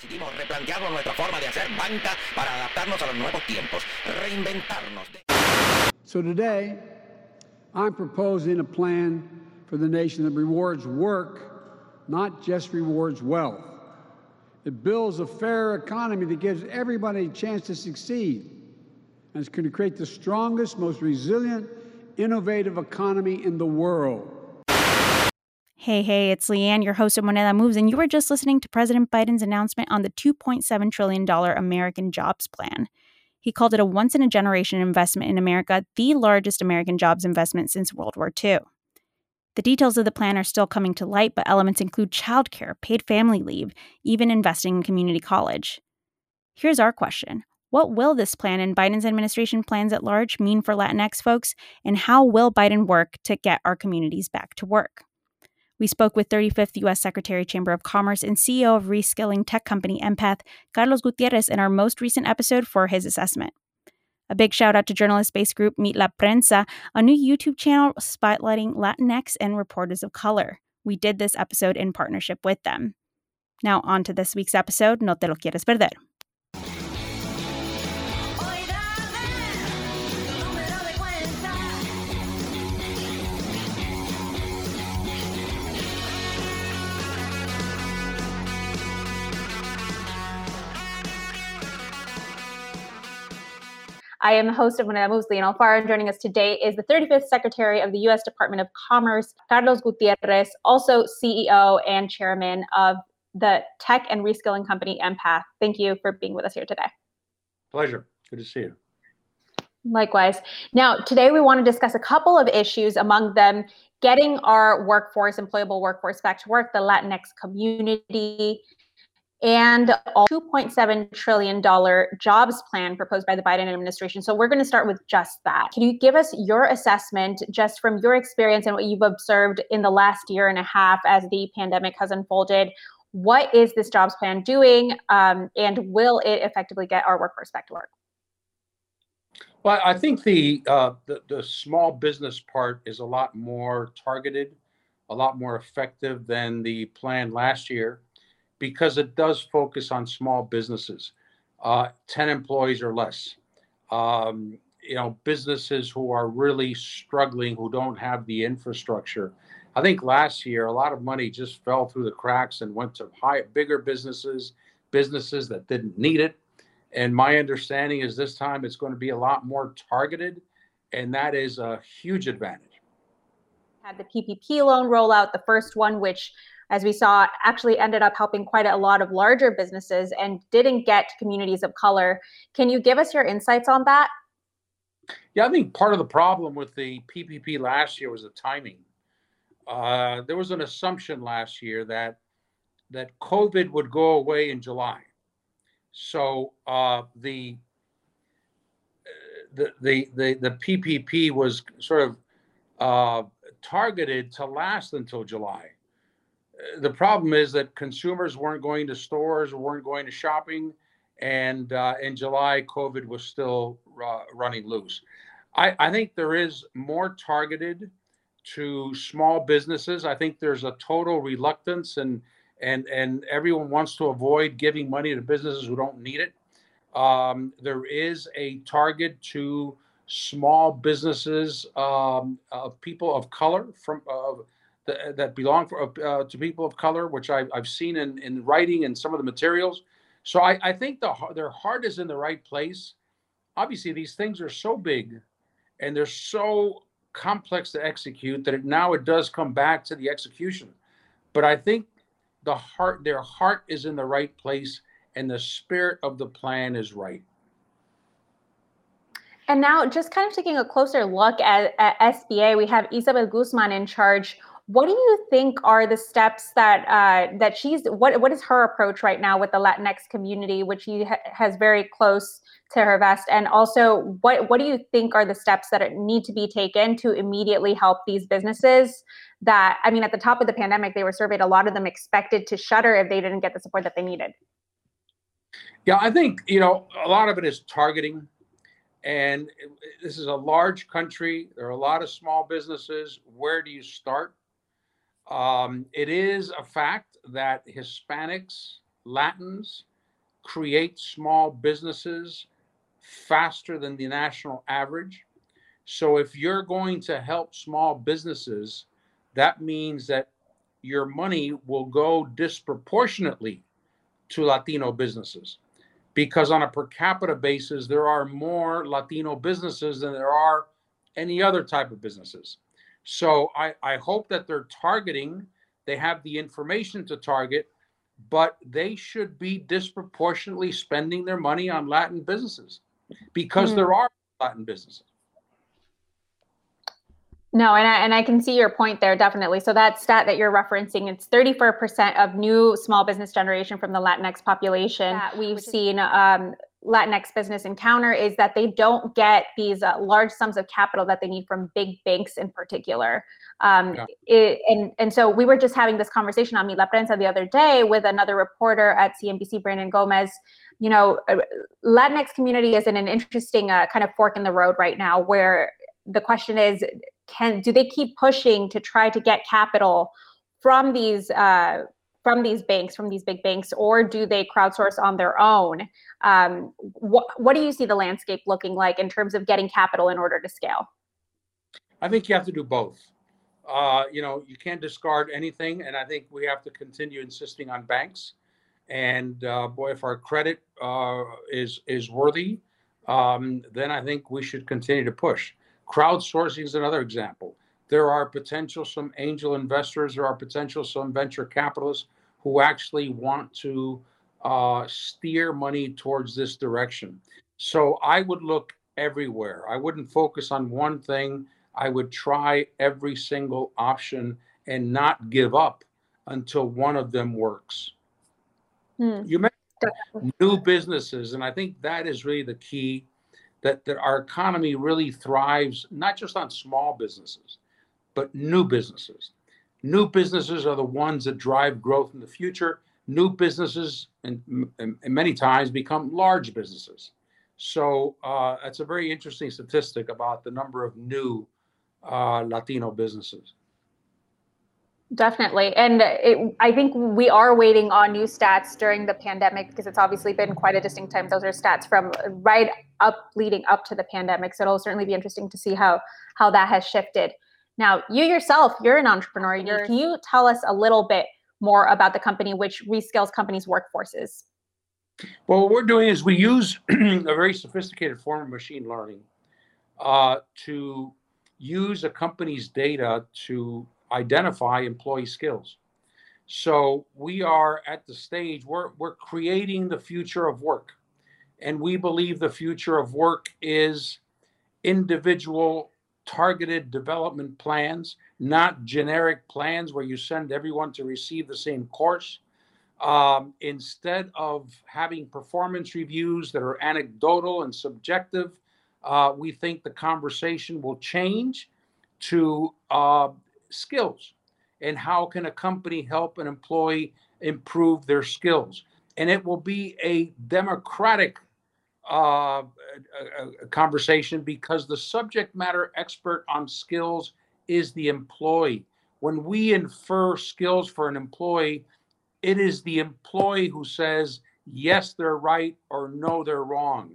Decidimos nuestra forma de hacer banca para adaptarnos a los nuevos tiempos, reinventarnos. So today, I'm proposing a plan for the nation that rewards work, not just rewards wealth. It builds a fair economy that gives everybody a chance to succeed. And it's going to create the strongest, most resilient, innovative economy in the world. Hey, hey, it's Lyanne, your host of Moneda Moves, and you were just listening to President Biden's announcement on the $2.7 trillion American Jobs Plan. He called it a once in a generation investment in America, the largest American jobs investment since World War II. The details of the plan are still coming to light, but elements include childcare, paid family leave, even investing in community college. Here's our question What will this plan and Biden's administration plans at large mean for Latinx folks, and how will Biden work to get our communities back to work? We spoke with 35th U.S. Secretary Chamber of Commerce and CEO of reskilling tech company Empath, Carlos Gutierrez, in our most recent episode for his assessment. A big shout out to journalist based group Meet La Prensa, a new YouTube channel spotlighting Latinx and reporters of color. We did this episode in partnership with them. Now, on to this week's episode, No Te Lo Quieres Perder. I am the host of Moneda Moves, Lyanne Alfaro, and joining us today is the 35th Secretary of the U.S. Department of Commerce, Carlos Gutierrez, also CEO and Chairman of the tech and reskilling company Empath. Thank you for being with us here today. Pleasure. Good to see you. Likewise. Now, today we want to discuss a couple of issues, among them getting our workforce, employable workforce back to work, the Latinx community, and a $2.7 trillion jobs plan proposed by the Biden administration. So we're going to start with just that. Can you give us your assessment, just from your experience and what you've observed in the last year and a half as the pandemic has unfolded? What is this jobs plan doing, um, and will it effectively get our workforce back to work? Well, I think the, uh, the the small business part is a lot more targeted, a lot more effective than the plan last year because it does focus on small businesses, uh, 10 employees or less. Um, you know, businesses who are really struggling, who don't have the infrastructure. I think last year a lot of money just fell through the cracks and went to high, bigger businesses, businesses that didn't need it. And my understanding is this time it's going to be a lot more targeted, and that is a huge advantage. Had the PPP loan rollout, the first one, which as we saw, actually ended up helping quite a lot of larger businesses and didn't get communities of color. Can you give us your insights on that? Yeah, I think part of the problem with the PPP last year was the timing. Uh, there was an assumption last year that that COVID would go away in July, so uh, the, the the the the PPP was sort of uh, targeted to last until July the problem is that consumers weren't going to stores, weren't going to shopping, and uh, in July, COVID was still uh, running loose. I, I, think there is more targeted to small businesses. I think there's a total reluctance, and and and everyone wants to avoid giving money to businesses who don't need it. Um, there is a target to small businesses um, of people of color from. Uh, that, that belong for, uh, to people of color, which I've, I've seen in, in writing and some of the materials. So I, I think the, their heart is in the right place. Obviously, these things are so big and they're so complex to execute that it, now it does come back to the execution. But I think the heart, their heart is in the right place and the spirit of the plan is right. And now, just kind of taking a closer look at, at SBA, we have Isabel Guzman in charge. What do you think are the steps that uh, that she's what what is her approach right now with the Latinx community, which she ha- has very close to her vest, and also what what do you think are the steps that need to be taken to immediately help these businesses? That I mean, at the top of the pandemic, they were surveyed. A lot of them expected to shutter if they didn't get the support that they needed. Yeah, I think you know a lot of it is targeting and this is a large country. There are a lot of small businesses. Where do you start? Um, it is a fact that Hispanics, Latins create small businesses faster than the national average. So if you're going to help small businesses, that means that your money will go disproportionately to Latino businesses because on a per capita basis, there are more Latino businesses than there are any other type of businesses. So I, I hope that they're targeting, they have the information to target, but they should be disproportionately spending their money on Latin businesses because mm. there are Latin businesses. No, and I, and I can see your point there definitely. So that stat that you're referencing, it's 34% of new small business generation from the Latinx population that we've seen um, Latinx business encounter is that they don't get these uh, large sums of capital that they need from big banks in particular. Um, yeah. it, and and so we were just having this conversation on Mi La Prensa the other day with another reporter at CNBC, Brandon Gomez. You know, uh, Latinx community is in an interesting uh, kind of fork in the road right now, where the question is can do they keep pushing to try to get capital from these uh, from these banks from these big banks or do they crowdsource on their own? Um, what, what do you see the landscape looking like in terms of getting capital in order to scale? I think you have to do both. Uh, you know you can't discard anything and i think we have to continue insisting on banks. And uh, boy if our credit uh, is is worthy um, then i think we should continue to push. Crowdsourcing is another example. There are potential some angel investors, there are potential some venture capitalists who actually want to uh, steer money towards this direction. So I would look everywhere. I wouldn't focus on one thing. I would try every single option and not give up until one of them works. Hmm. You mentioned new businesses, and I think that is really the key that, that our economy really thrives not just on small businesses, but new businesses. New businesses are the ones that drive growth in the future. New businesses, and, and, many times, become large businesses. So uh, that's a very interesting statistic about the number of new uh, Latino businesses. Definitely. And it, I think we are waiting on new stats during the pandemic because it's obviously been quite a distinct time. Those are stats from right up leading up to the pandemic. So it'll certainly be interesting to see how how that has shifted. Now, you yourself, you're an entrepreneur. You're, can you tell us a little bit more about the company which reskills companies' workforces? Well, what we're doing is we use a very sophisticated form of machine learning uh, to use a company's data to identify employee skills. So we are at the stage where we're creating the future of work. And we believe the future of work is individual targeted development plans, not generic plans where you send everyone to receive the same course. Um, instead of having performance reviews that are anecdotal and subjective, uh, we think the conversation will change to uh, skills and how can a company help an employee improve their skills and it will be a democratic uh, conversation because the subject matter expert on skills is the employee. When we infer skills for an employee it is the employee who says yes they're right or no they're wrong.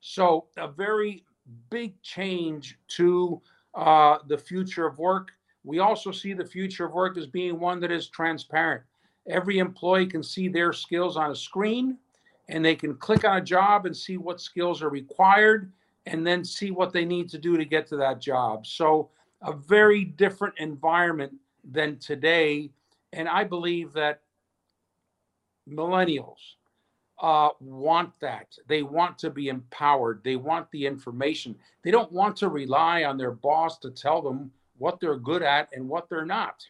So a very big change to uh, the future of work. We also see the future of work as being one that is transparent. Every employee can see their skills on a screen and they can click on a job and see what skills are required and then see what they need to do to get to that job. So, a very different environment than today. And I believe that millennials uh, want that. They want to be empowered. They want the information. They don't want to rely on their boss to tell them what they're good at and what they're not.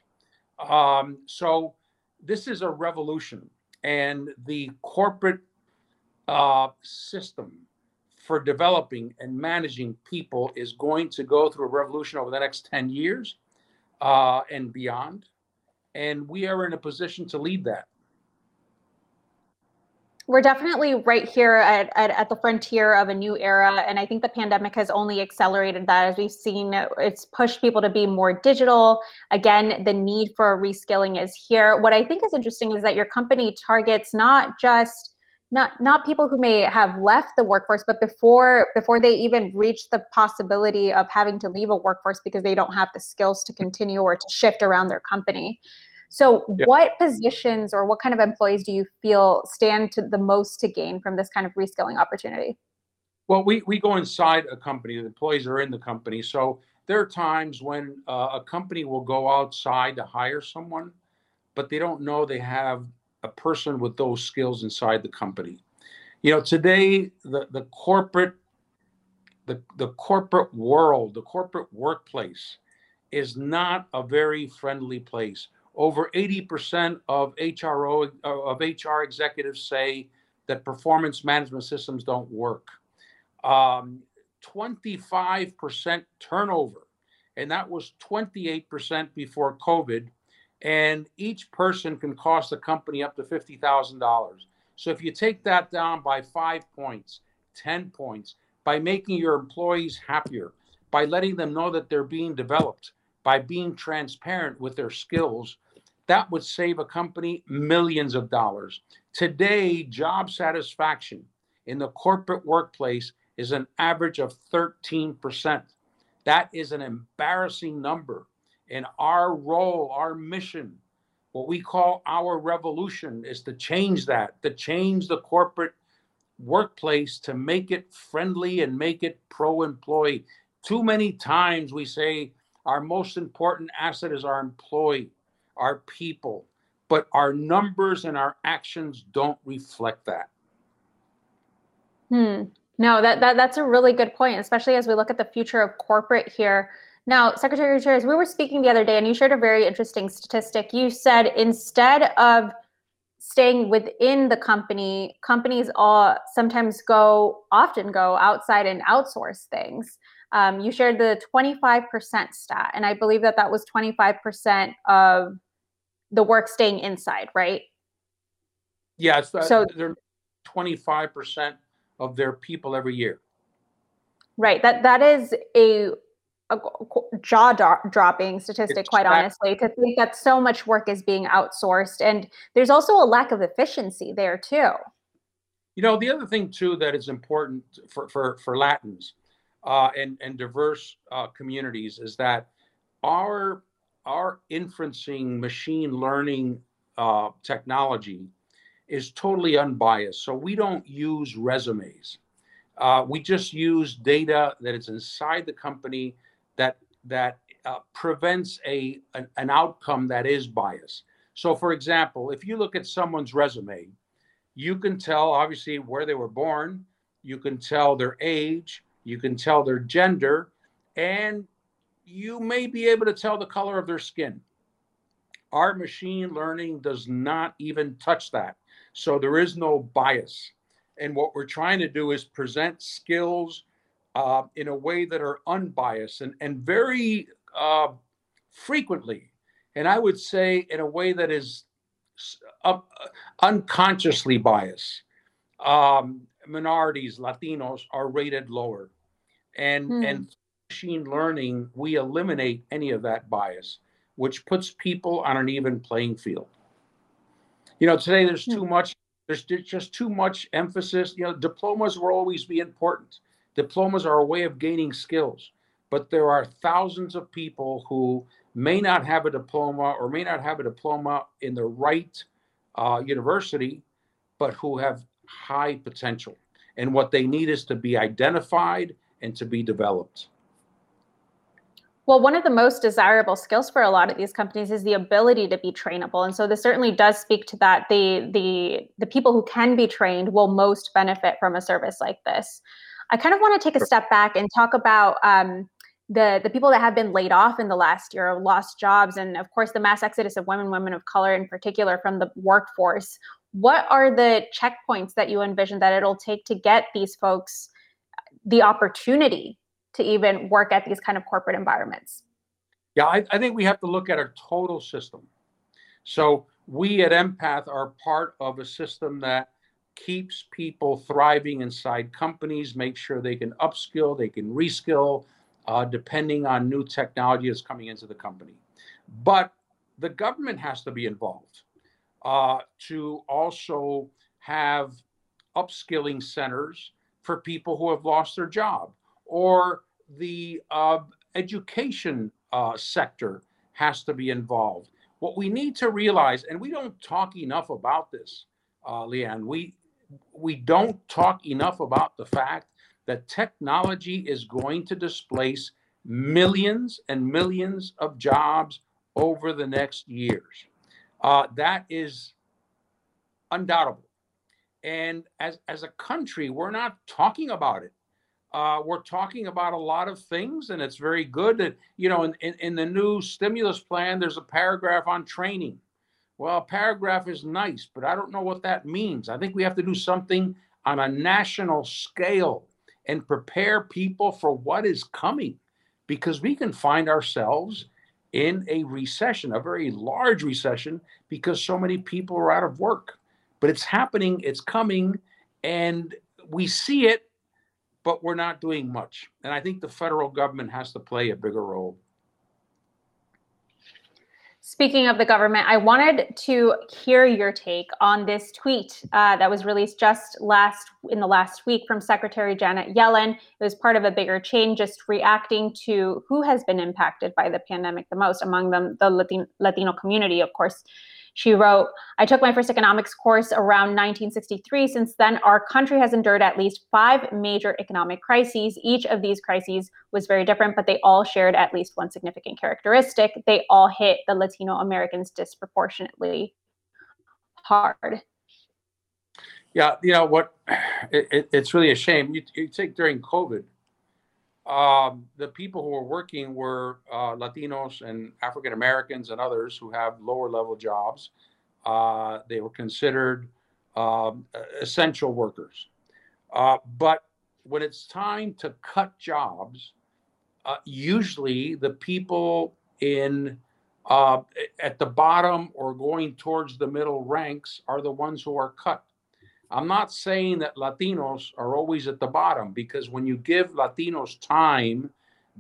Um, so this is a revolution, and the corporate uh, system for developing and managing people is going to go through a revolution over the next 10 years uh, and beyond. And we are in a position to lead that. we're definitely right here at, at, at, the frontier of a new era. And I think the pandemic has only accelerated that as we've seen it's pushed people to be more digital. Again, the need for reskilling is here. What I think is interesting is that your company targets not just not not people who may have left the workforce but before before they even reach the possibility of having to leave a workforce because they don't have the skills to continue or to shift around their company so, yeah. what positions or what kind of employees do you feel stand to the most to gain from this kind of reskilling opportunity? Well, we, we go inside a company, the employees are in the company. So, there are times when uh, a company will go outside to hire someone, but they don't know they have a person with those skills inside the company. You know, today the, the corporate the, the corporate world, the corporate workplace is not a very friendly place over 80% of HRO of HR executives say that performance management systems don't work. Um, 25% turnover, and that was 28% before COVID. And each person can cost the company up to $50,000. So if you take that down by five points, 10 points, by making your employees happier, by letting them know that they're being developed, by being transparent with their skills, that would save a company millions of dollars. Today, job satisfaction in the corporate workplace is an average of 13%. That is an embarrassing number. And our role, our mission, what we call our revolution is to change that, to change the corporate workplace to make it friendly and make it pro employee. Too many times we say our most important asset is our employee, our people, but our numbers and our actions don't reflect that. Hmm. No, that, that that's a really good point, especially as we look at the future of corporate here. Now, Secretary Gutierrez, we were speaking the other day and you shared a very interesting statistic. You said instead of staying within the company, companies all sometimes go, often go outside and outsource things. Um, you shared the 25% stat, and I believe that that was 25% of the work staying inside, right? Yeah, so they're 25% of their people every year. Right. That that is a, a jaw dropping statistic, quite honestly, to think that so much work is being outsourced, and there's also a lack of efficiency there too. You know, the other thing too that is important for for for Latins uh, and and diverse uh, communities is that our our inferencing machine learning uh, technology is totally unbiased. So we don't use resumes. Uh, we just use data that is inside the company that that uh, prevents a an, an outcome that is biased. So, for example, if you look at someone's resume, you can tell obviously where they were born, you can tell their age, you can tell their gender, and you may be able to tell the color of their skin. Our machine learning does not even touch that. So there is no bias. And what we're trying to do is present skills uh, in a way that are unbiased and, and very uh, frequently, and I would say in a way that is uh, unconsciously biased. Um, minorities, Latinos are rated lower. And, hmm. and machine learning, we eliminate any of that bias, which puts people on an even playing field. You know, today there's too hmm. much, there's just too much emphasis. You know, diplomas will always be important. Diplomas are a way of gaining skills, but there are thousands of people who may not have a diploma or may not have a diploma in the right uh, university, but who have high potential. And what they need is to be identified and to be developed. Well, one of the most desirable skills for a lot of these companies is the ability to be trainable, and so this certainly does speak to that. The the the people who can be trained will most benefit from a service like this. I kind of want to take a step back and talk about um, the the people that have been laid off in the last year, lost jobs, and of course the mass exodus of women, women of color in particular, from the workforce. What are the checkpoints that you envision that it'll take to get these folks the opportunity to even work at these kind of corporate environments? Yeah, I, I think we have to look at our total system. So we at Empath are part of a system that keeps people thriving inside companies, make sure they can upskill, they can reskill, uh, depending on new technology that's coming into the company. But the government has to be involved uh, to also have upskilling centers for people who have lost their job, or the uh, education sector has to be involved. What we need to realize, and we don't talk enough about this, uh, Lyanne, we we don't talk enough about the fact that technology is going to displace millions and millions of jobs over the next years. Uh, that is undoubtable. And as, as a country, we're not talking about it. Uh, we're talking about a lot of things, and it's very good that, you know, in, in, in the new stimulus plan, there's a paragraph on training. Well, a paragraph is nice, but I don't know what that means. I think we have to do something on a national scale and prepare people for what is coming because we can find ourselves in a recession, a very large recession, because so many people are out of work. But it's happening, it's coming, and we see it, but we're not doing much. And I think the federal government has to play a bigger role. Speaking of the government, I wanted to hear your take on this tweet uh, that was released just last in the last week from Secretary Janet Yellen. It was part of a bigger chain, just reacting to who has been impacted by the pandemic the most, among them the Latino, Latino community, of course. She wrote, I took my first economics course around 1963. Since then, our country has endured at least five major economic crises. Each of these crises was very different, but they all shared at least one significant characteristic. They all hit the Latino Americans disproportionately hard. Yeah, you know what? It, it, it's really a shame. You, you take during COVID, um, the people who were working were uh, Latinos and African Americans and others who have lower level jobs. Uh, they were considered uh, essential workers. Uh, but when it's time to cut jobs, uh, usually the people in uh, at the bottom or going towards the middle ranks are the ones who are cut. I'm not saying that Latinos are always at the bottom because when you give Latinos time,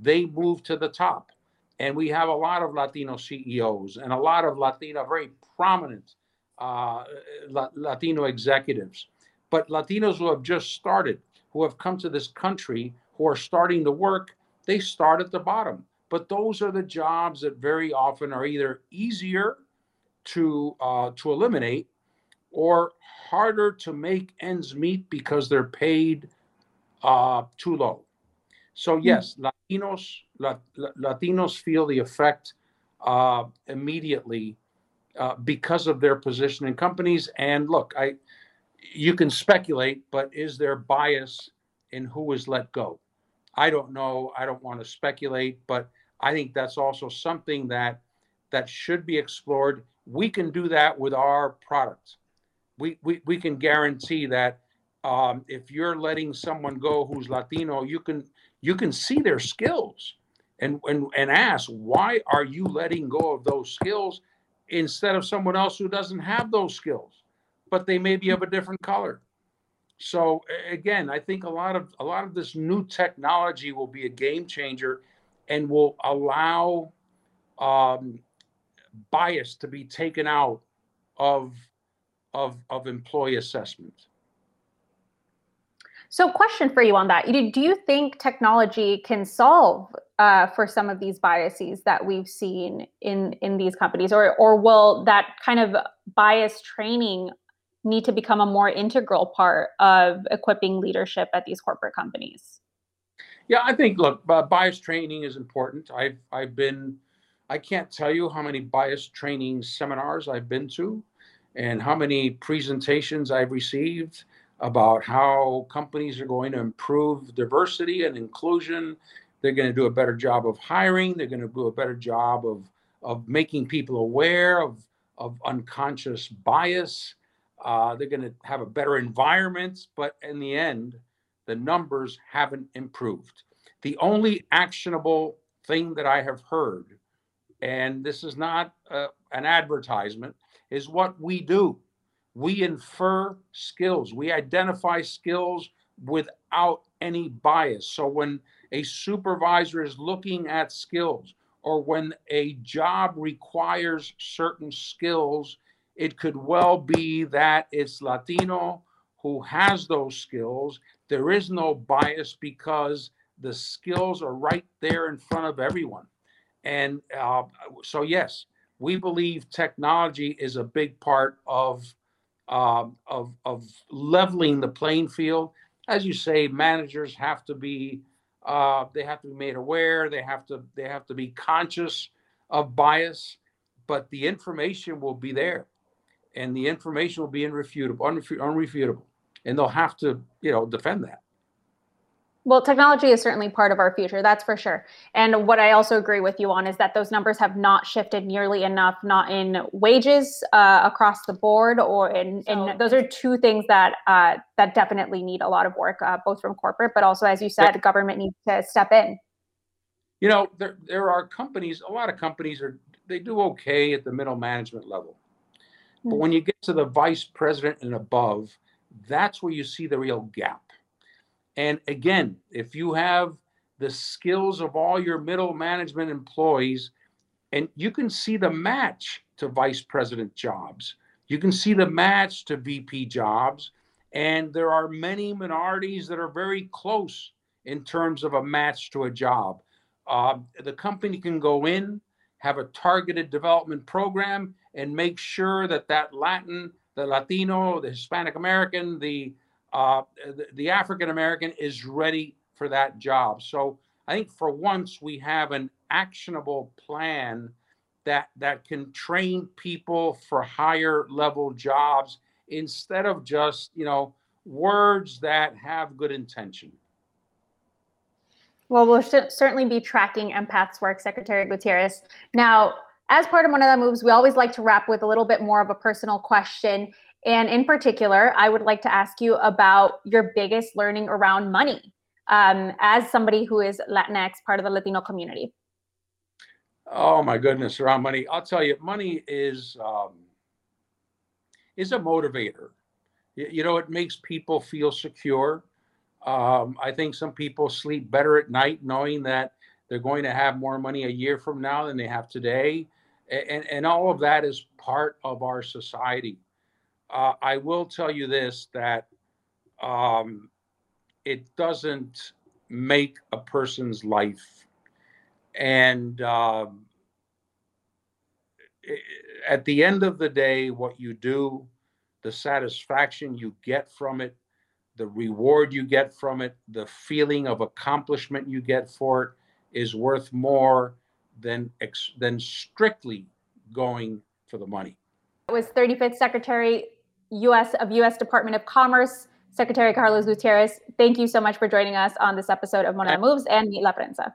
they move to the top. And we have a lot of Latino CEOs and a lot of Latino, very prominent uh, Latino executives. But Latinos who have just started, who have come to this country, who are starting to work, they start at the bottom. But those are the jobs that very often are either easier to uh, to eliminate or harder to make ends meet because they're paid uh, too low. So hmm. yes. Latinos Latinos feel the effect uh, immediately uh, because of their position in companies. And look, I you can speculate, but is there bias in who is let go? I don't know. I don't want to speculate, but I think that's also something that that should be explored. We can do that with our products we, we, can guarantee that um, if you're letting someone go who's Latino, you can you can see their skills and, and and ask why are you letting go of those skills instead of someone else who doesn't have those skills, but they may be of a different color. So again, I think a lot of a lot of this new technology will be a game changer and will allow um, bias to be taken out of of, of employee assessment. So, question for you on that: Do you think technology can solve uh, for some of these biases that we've seen in in these companies, or or will that kind of bias training need to become a more integral part of equipping leadership at these corporate companies? Yeah, I think look, uh, bias training is important. I've I've been, I can't tell you how many bias training seminars I've been to and how many presentations I've received about how companies are going to improve diversity and inclusion. They're going to do a better job of hiring. They're going to do a better job of, of making people aware of, of unconscious bias. Uh, they're going to have a better environment. But in the end, the numbers haven't improved. The only actionable thing that I have heard, and this is not uh, an advertisement, is what we do. we infer skills, we identify skills without any bias. So when a supervisor is looking at skills, or when a job requires certain skills, it could well be that it's Latino who has those skills. There is no bias because the skills are right there in front of everyone. And uh, so, yes, we believe technology is a big part of, um, of, of leveling the playing field. As you say, managers have to be uh, they have to be made aware. They have to they have to be conscious of bias, but the information will be there, and the information will be irrefutable, unrefutable, and they'll have to you know defend that. Well, technology is certainly part of our future, that's for sure. And what I also agree with you on is that those numbers have not shifted nearly enough, not in wages uh, across the board, or in, in those are two things that uh, that definitely need a lot of work, uh, both from corporate, but also, as you said, but, government needs to step in. You know, there there are companies. A lot of companies are they do okay at the middle management level, mm-hmm. but hmm. when you get to the vice president and above, that's where you see the real gap and again, if you have the skills of all your middle management employees, and you can see the match to vice president jobs, you can see the match to VP jobs, and there are many minorities that are very close in terms of a match to a job. Uh, the company can go in, have a targeted development program, and make sure that that Latin, the Latino, the Hispanic American, the uh, the, the African American is ready for that job. So I think for once we have an actionable plan that that can train people for higher level jobs instead of just you know words that have good intention. Well, we'll certainly be tracking Empath's work, Secretary Gutierrez. Now, as part of Moneda Moves, we always like to wrap with a little bit more of a personal question. And in particular, I would like to ask you about your biggest learning around money um, as somebody who is Latinx, part of the Latino community. Oh my goodness, around money. I'll tell you, money is um, is a motivator. You, you know, it makes people feel secure. Um, I think some people sleep better at night knowing that they're going to have more money a year from now than they have today. And, and all of that is part of our society uh, I will tell you this that um, it doesn't make a person's life. And um, at the end of the day, what you do, the satisfaction you get from it, the reward you get from it, the feeling of accomplishment you get for it is worth more than than strictly going for the money. It was 35th Secretary US of US Department of Commerce, Secretary Carlos Gutierrez. Thank you so much for joining us on this episode of Moneda Moves and Meet La Prensa.